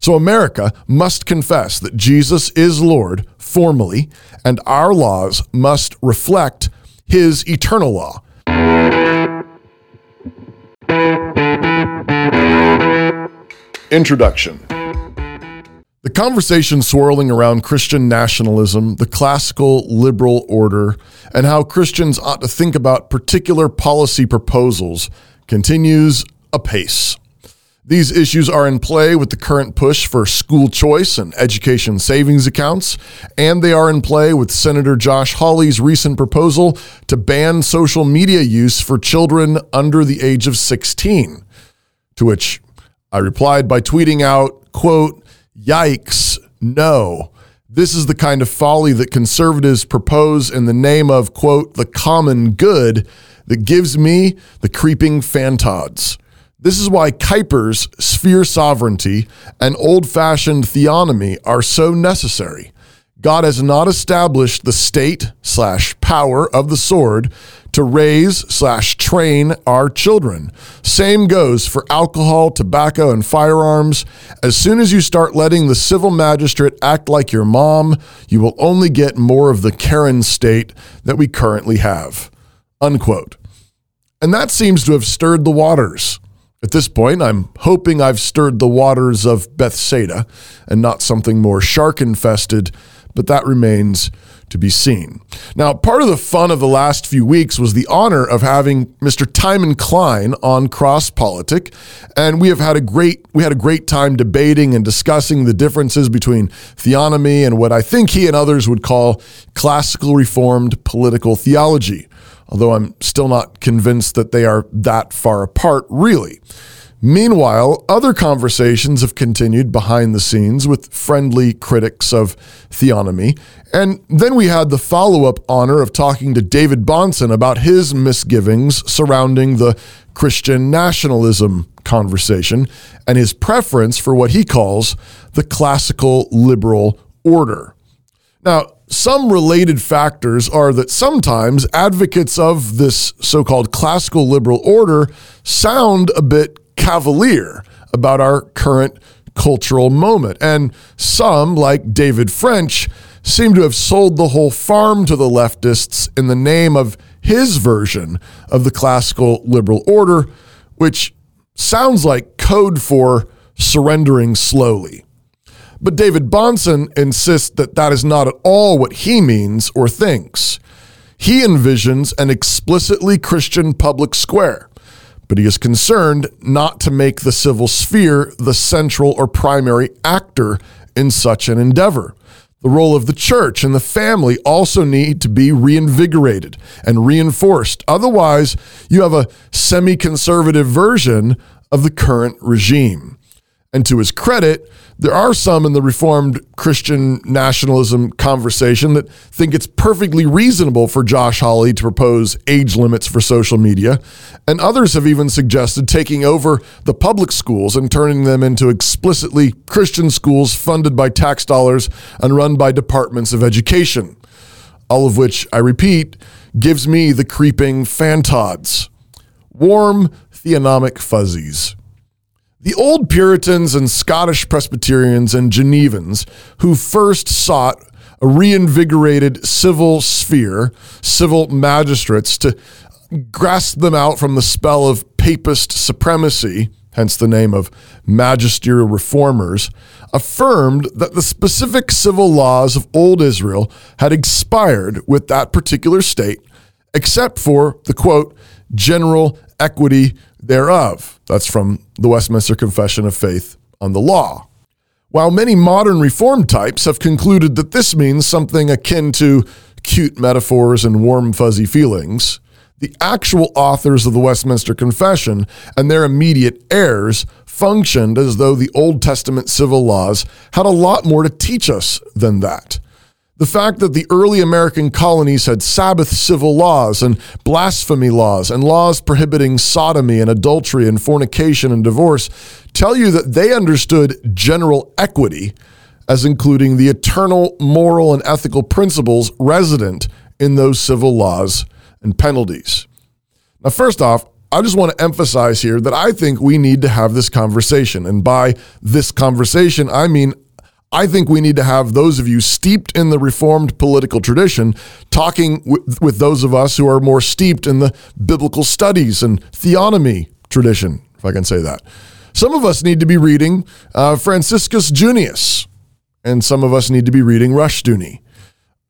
So America must confess that Jesus is Lord formally, and our laws must reflect his eternal law. Introduction The conversation swirling around Christian nationalism, the classical liberal order, and how Christians ought to think about particular policy proposals continues apace. These issues are in play with the current push for school choice and education savings accounts, and they are in play with Senator Josh Hawley's recent proposal to ban social media use for children under the age of 16. To which I replied by tweeting out, quote, Yikes, no. This is the kind of folly that conservatives propose in the name of, quote, the common good that gives me the creeping fantods. This is why Kuyper's sphere sovereignty and old fashioned theonomy are so necessary. God has not established the state slash power of the sword to raise slash train our children. Same goes for alcohol, tobacco, and firearms. As soon as you start letting the civil magistrate act like your mom, you will only get more of the Karen state that we currently have. Unquote. And that seems to have stirred the waters. At this point, I'm hoping I've stirred the waters of Bethsaida and not something more shark infested, but that remains to be seen. Now, part of the fun of the last few weeks was the honor of having Mr. Timon Cline on Cross Politic, and we have had a great we had a great time debating and discussing the differences between theonomy and what I think he and others would call classical reformed political theology although I'm still not convinced that they are that far apart, really. Meanwhile, other conversations have continued behind the scenes with friendly critics of theonomy. And then we had the follow up honor of talking to David Bahnsen about his misgivings surrounding the Christian nationalism conversation and his preference for what he calls the classical liberal order. Now, some related factors are that sometimes advocates of this so called classical liberal order sound a bit cavalier about our current cultural moment. And some, like David French, seem to have sold the whole farm to the leftists in the name of his version of the classical liberal order, which sounds like code for surrendering slowly. But David Bahnsen insists that that is not at all what he means or thinks. He envisions an explicitly Christian public square, but he is concerned not to make the civil sphere the central or primary actor in such an endeavor. The role of the church and the family also need to be reinvigorated and reinforced. Otherwise, you have a semi conservative version of the current regime. And to his credit, there are some in the Reformed Christian nationalism conversation that think it's perfectly reasonable for Josh Hawley to propose age limits for social media. And others have even suggested taking over the public schools and turning them into explicitly Christian schools funded by tax dollars and run by departments of education. All of which, I repeat, gives me the creeping fantods. Warm theonomic fuzzies. The old Puritans and Scottish Presbyterians and Genevans who first sought a reinvigorated civil sphere, civil magistrates to grasp them out from the spell of papist supremacy, hence the name of magisterial reformers, affirmed that the specific civil laws of old Israel had expired with that particular state, except for the quote, general equity thereof. That's from the Westminster Confession of Faith on the Law. While many modern reform types have concluded that this means something akin to cute metaphors and warm, fuzzy feelings, the actual authors of the Westminster Confession and their immediate heirs functioned as though the Old Testament civil laws had a lot more to teach us than that. The fact that the early American colonies had Sabbath civil laws and blasphemy laws and laws prohibiting sodomy and adultery and fornication and divorce tell you that they understood general equity as including the eternal moral and ethical principles resident in those civil laws and penalties. Now, first off, I just want to emphasize here that I think we need to have this conversation. And by this conversation, I mean I think we need to have those of you steeped in the Reformed political tradition talking w- with those of us who are more steeped in the biblical studies and theonomy tradition, if I can say that. Some of us need to be reading uh, Franciscus Junius, and some of us need to be reading Rushdoony.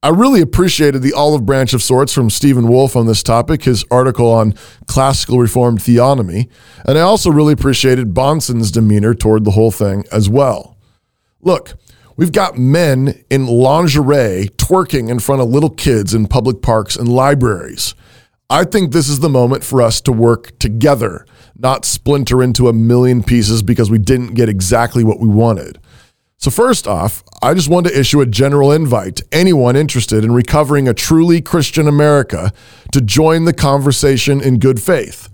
I really appreciated the olive branch of sorts from Stephen Wolfe on this topic, his article on classical Reformed theonomy, and I also really appreciated Bahnsen's demeanor toward the whole thing as well. Look, We've got men in lingerie twerking in front of little kids in public parks and libraries. I think this is the moment for us to work together, not splinter into a million pieces because we didn't get exactly what we wanted. So, first off, I just want to issue a general invite to anyone interested in recovering a truly Christian America to join the conversation in good faith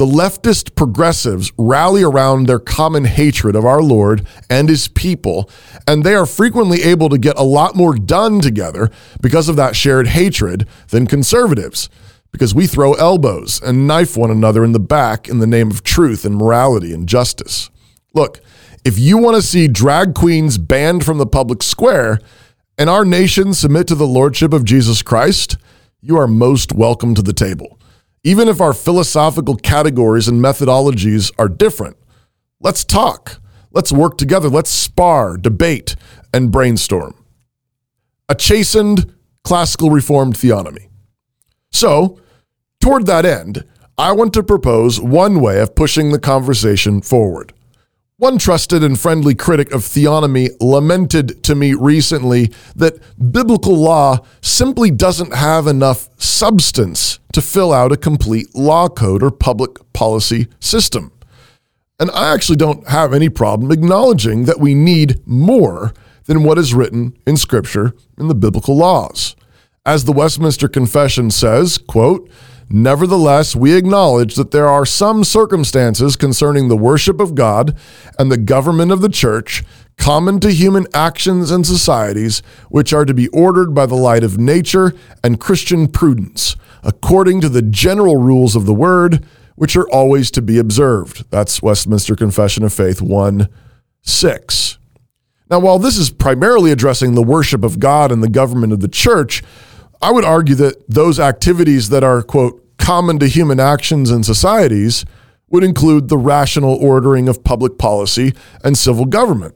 the leftist progressives rally around their common hatred of our Lord and his people, and they are frequently able to get a lot more done together because of that shared hatred than conservatives, because we throw elbows and knife one another in the back in the name of truth and morality and justice. Look, if you want to see drag queens banned from the public square and our nation submit to the lordship of Jesus Christ, you are most welcome to the table. Even if our philosophical categories and methodologies are different, let's talk. Let's work together. Let's spar, debate, and brainstorm. A chastened classical reformed theonomy. So, toward that end, I want to propose one way of pushing the conversation forward. One trusted and friendly critic of theonomy lamented to me recently that biblical law simply doesn't have enough substance to fill out a complete law code or public policy system. And I actually don't have any problem acknowledging that we need more than what is written in Scripture in the biblical laws. As the Westminster Confession says, quote, Nevertheless, we acknowledge that there are some circumstances concerning the worship of God and the government of the church common to human actions and societies, which are to be ordered by the light of nature and Christian prudence, according to the general rules of the word, which are always to be observed. That's Westminster Confession of Faith 1 6. Now, while this is primarily addressing the worship of God and the government of the church, I would argue that those activities that are, quote, common to human actions and societies would include the rational ordering of public policy and civil government.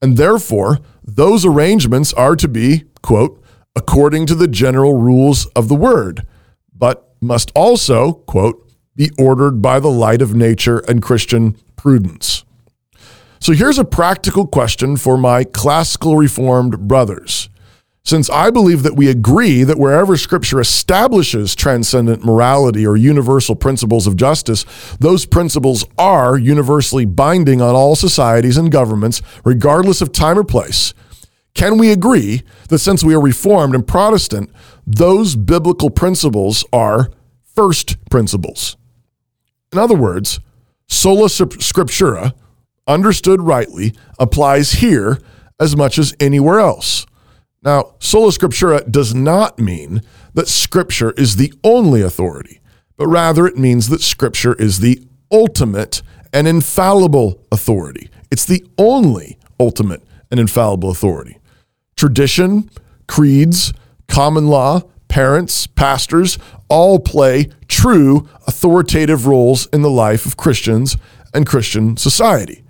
And therefore, those arrangements are to be, quote, according to the general rules of the word, but must also, quote, be ordered by the light of nature and Christian prudence. So here's a practical question for my classical reformed brothers. Since I believe that we agree that wherever Scripture establishes transcendent morality or universal principles of justice, those principles are universally binding on all societies and governments, regardless of time or place, can we agree that since we are Reformed and Protestant, those biblical principles are first principles? In other words, sola scriptura, understood rightly, applies here as much as anywhere else. Now, sola scriptura does not mean that scripture is the only authority, but rather it means that scripture is the ultimate and infallible authority. It's the only ultimate and infallible authority. Tradition, creeds, common law, parents, pastors all play true authoritative roles in the life of Christians and Christian society.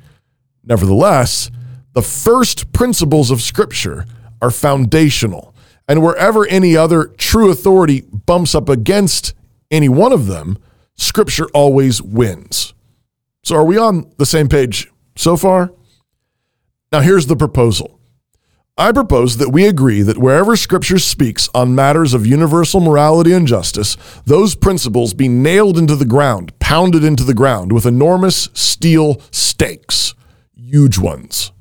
Nevertheless, the first principles of Scripture are foundational. And wherever any other true authority bumps up against any one of them, Scripture always wins. So, are we on the same page so far? Now, here's the proposal. I propose that we agree that wherever Scripture speaks on matters of universal morality and justice, those principles be nailed into the ground, pounded into the ground with enormous steel stakes, huge ones.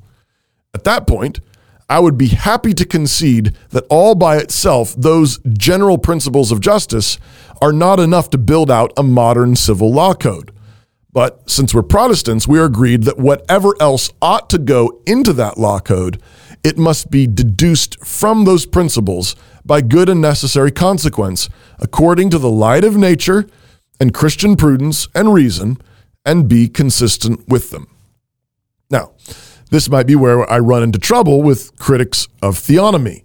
At that point, I would be happy to concede that all by itself, those general principles of justice are not enough to build out a modern civil law code. But since we're Protestants, we are agreed that whatever else ought to go into that law code, it must be deduced from those principles by good and necessary consequence, according to the light of nature and Christian prudence and reason and be consistent with them. Now, this might be where I run into trouble with critics of theonomy.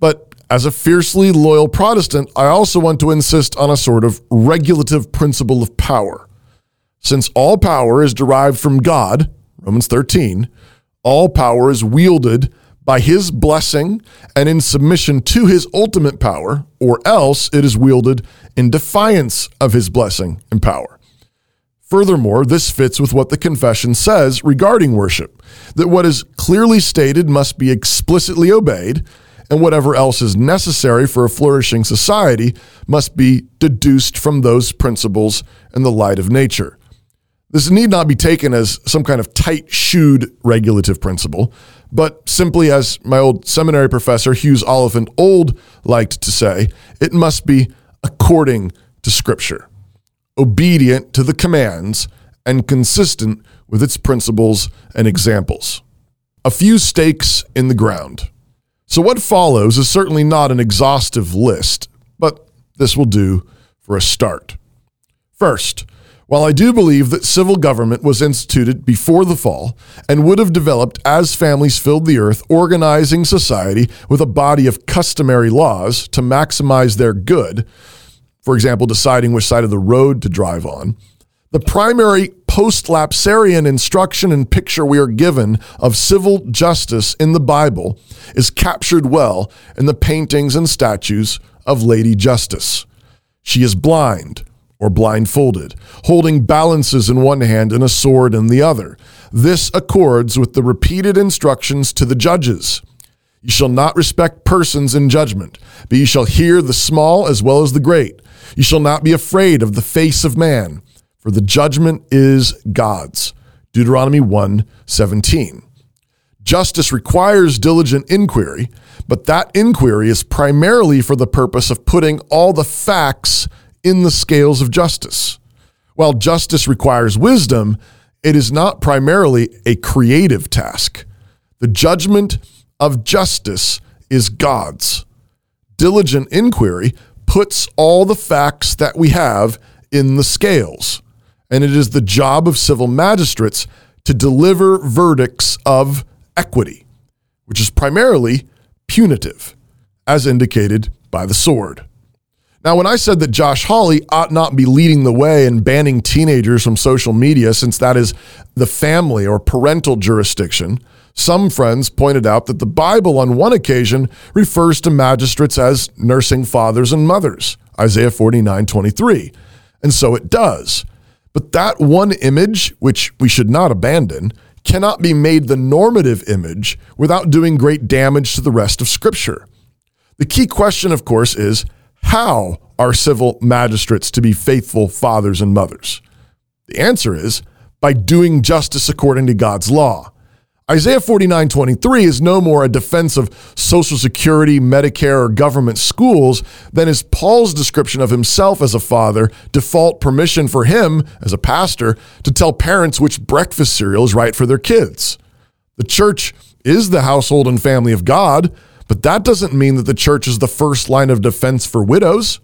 But as a fiercely loyal Protestant, I also want to insist on a sort of regulative principle of power. Since all power is derived from God, Romans 13, all power is wielded by his blessing and in submission to his ultimate power, or else it is wielded in defiance of his blessing and power. Furthermore, this fits with what the confession says regarding worship that what is clearly stated must be explicitly obeyed, and whatever else is necessary for a flourishing society must be deduced from those principles in the light of nature. This need not be taken as some kind of tight shoed regulative principle, but simply as my old seminary professor Hughes Oliphant Old liked to say, it must be according to Scripture, obedient to the commands, and consistent with its principles and examples. A few stakes in the ground. So, what follows is certainly not an exhaustive list, but this will do for a start. First, while I do believe that civil government was instituted before the fall and would have developed as families filled the earth, organizing society with a body of customary laws to maximize their good, for example, deciding which side of the road to drive on, the primary post lapsarian instruction and picture we are given of civil justice in the Bible is captured well in the paintings and statues of Lady Justice. She is blind or blindfolded, holding balances in one hand and a sword in the other. This accords with the repeated instructions to the judges. You shall not respect persons in judgment, but you shall hear the small as well as the great. You shall not be afraid of the face of man, for the judgment is God's. Deuteronomy 1 17. Justice requires diligent inquiry, but that inquiry is primarily for the purpose of putting all the facts in the scales of justice. While justice requires wisdom, it is not primarily a creative task. The judgment of justice is God's. Diligent inquiry puts all the facts that we have in the scales, and it is the job of civil magistrates to deliver verdicts of equity, which is primarily punitive, as indicated by the sword. Now, when I said that Josh Hawley ought not be leading the way in banning teenagers from social media since that is the family or parental jurisdiction, some friends pointed out that the Bible on one occasion refers to magistrates as nursing fathers and mothers, Isaiah 49 23. And so it does. But that one image, which we should not abandon, cannot be made the normative image without doing great damage to the rest of Scripture. The key question, of course, is how are civil magistrates to be faithful fathers and mothers? The answer is by doing justice according to God's law. Isaiah 49 23 is no more a defense of Social Security, Medicare, or government schools than is Paul's description of himself as a father, default permission for him, as a pastor, to tell parents which breakfast cereal is right for their kids. The church is the household and family of God, but that doesn't mean that the church is the first line of defense for widows.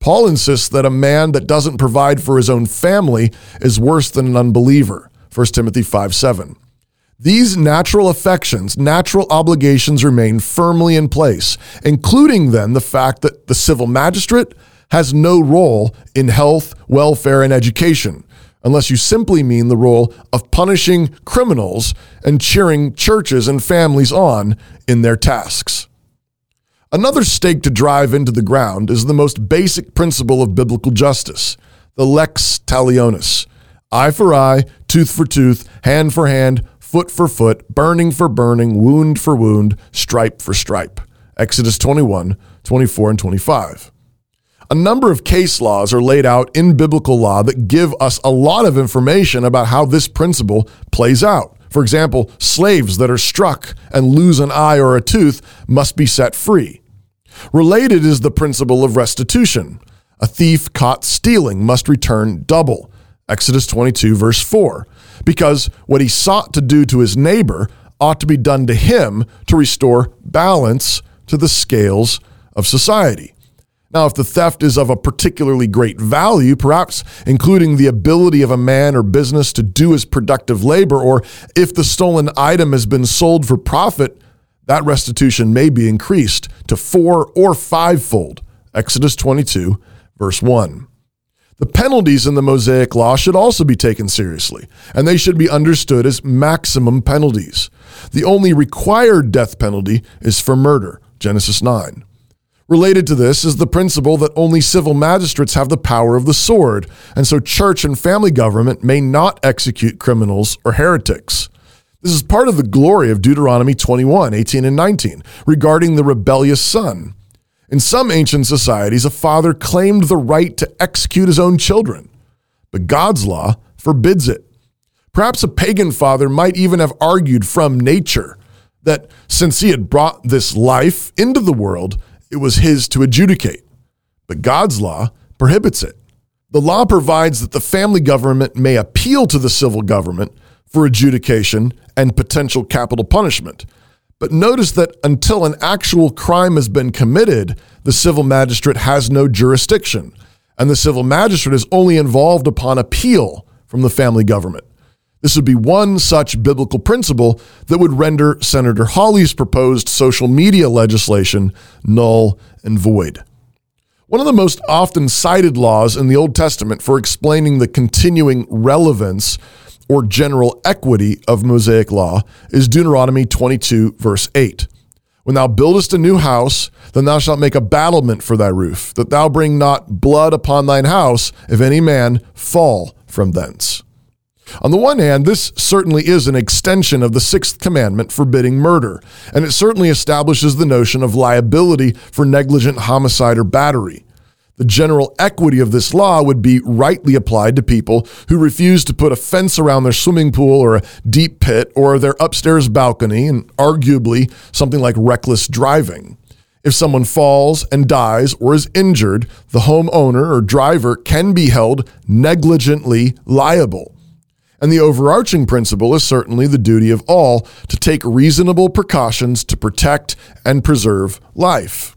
Paul insists that a man that doesn't provide for his own family is worse than an unbeliever. 1 Timothy 5 7. These natural affections, natural obligations remain firmly in place, including then the fact that the civil magistrate has no role in health, welfare, and education unless you simply mean the role of punishing criminals and cheering churches and families on in their tasks. Another stake to drive into the ground is the most basic principle of biblical justice, the lex talionis eye for eye, tooth for tooth, hand for hand, foot for foot, burning for burning, wound for wound, stripe for stripe. Exodus 21, 24, and 25 a number of case laws are laid out in biblical law that give us a lot of information about how this principle plays out. For example, slaves that are struck and lose an eye or a tooth must be set free. Related is the principle of restitution. A thief caught stealing must return double. Exodus 22, verse 4. Because what he sought to do to his neighbor ought to be done to him to restore balance to the scales of society. Now, if the theft is of a particularly great value, perhaps including the ability of a man or business to do his productive labor, or if the stolen item has been sold for profit, that restitution may be increased to four or fivefold. Exodus 22, verse 1. The penalties in the Mosaic Law should also be taken seriously, and they should be understood as maximum penalties. The only required death penalty is for murder, Genesis 9. Related to this is the principle that only civil magistrates have the power of the sword, and so church and family government may not execute criminals or heretics. This is part of the glory of Deuteronomy 21, 18, and 19 regarding the rebellious son. In some ancient societies, a father claimed the right to execute his own children, but God's law forbids it. Perhaps a pagan father might even have argued from nature that since he had brought this life into the world, it was his to adjudicate. But God's law prohibits it. The law provides that the family government may appeal to the civil government for adjudication and potential capital punishment. But notice that until an actual crime has been committed, the civil magistrate has no jurisdiction, and the civil magistrate is only involved upon appeal from the family government. This would be one such biblical principle that would render Senator Hawley's proposed social media legislation null and void. One of the most often cited laws in the Old Testament for explaining the continuing relevance or general equity of Mosaic law is Deuteronomy 22, verse 8. When thou buildest a new house, then thou shalt make a battlement for thy roof, that thou bring not blood upon thine house, if any man fall from thence. On the one hand, this certainly is an extension of the sixth commandment forbidding murder, and it certainly establishes the notion of liability for negligent homicide or battery. The general equity of this law would be rightly applied to people who refuse to put a fence around their swimming pool or a deep pit or their upstairs balcony, and arguably something like reckless driving. If someone falls and dies or is injured, the homeowner or driver can be held negligently liable. And the overarching principle is certainly the duty of all to take reasonable precautions to protect and preserve life.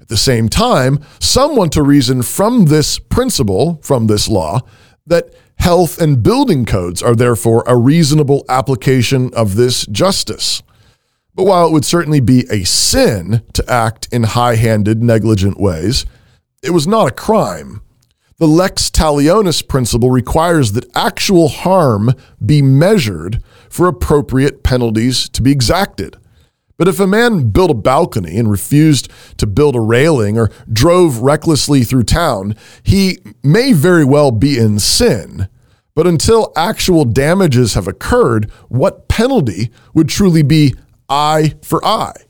At the same time, some want to reason from this principle, from this law, that health and building codes are therefore a reasonable application of this justice. But while it would certainly be a sin to act in high handed, negligent ways, it was not a crime. The lex talionis principle requires that actual harm be measured for appropriate penalties to be exacted. But if a man built a balcony and refused to build a railing or drove recklessly through town, he may very well be in sin. But until actual damages have occurred, what penalty would truly be eye for eye?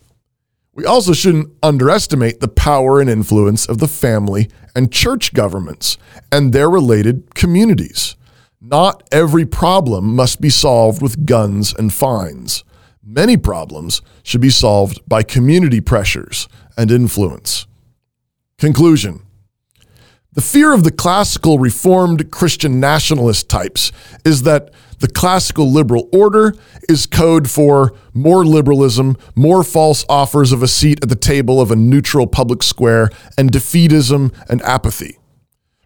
We also shouldn't underestimate the power and influence of the family and church governments and their related communities. Not every problem must be solved with guns and fines. Many problems should be solved by community pressures and influence. Conclusion The fear of the classical Reformed Christian nationalist types is that the classical liberal order is code for more liberalism, more false offers of a seat at the table of a neutral public square, and defeatism and apathy.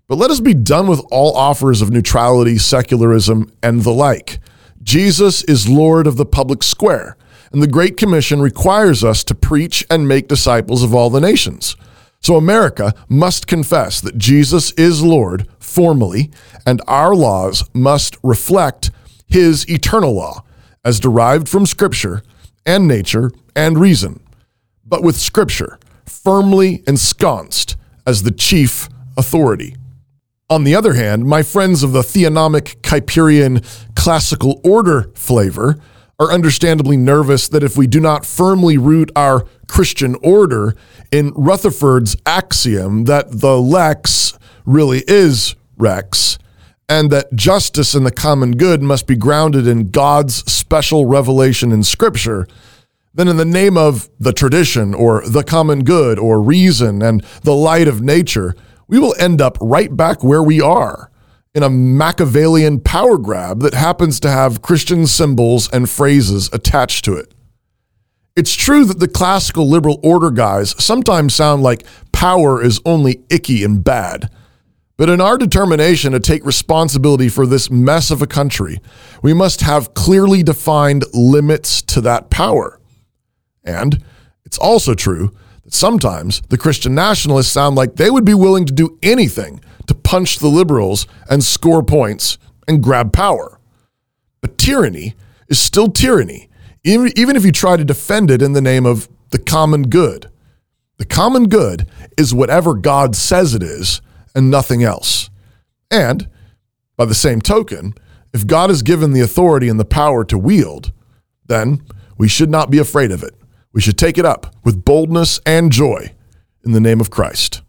But let us be done with all offers of neutrality, secularism, and the like. Jesus is Lord of the public square, and the Great Commission requires us to preach and make disciples of all the nations. So America must confess that Jesus is Lord formally, and our laws must reflect his eternal law as derived from Scripture and nature and reason, but with Scripture firmly ensconced as the chief authority. On the other hand, my friends of the theonomic Kuyperian classical order flavor are understandably nervous that if we do not firmly root our Christian order in Rutherford's axiom that the lex really is rex, and that justice and the common good must be grounded in God's special revelation in Scripture, then in the name of the tradition or the common good or reason and the light of nature, we will end up right back where we are in a Machiavellian power grab that happens to have Christian symbols and phrases attached to it. It's true that the classical liberal order guys sometimes sound like power is only icky and bad. But in our determination to take responsibility for this mess of a country, we must have clearly defined limits to that power. And it's also true that sometimes the Christian nationalists sound like they would be willing to do anything to punch the liberals and score points and grab power. But tyranny is still tyranny, even, if you try to defend it in the name of the common good. The common good is whatever God says it is and nothing else. And by the same token, if God is given the authority and the power to wield, then we should not be afraid of it. We should take it up with boldness and joy in the name of Christ.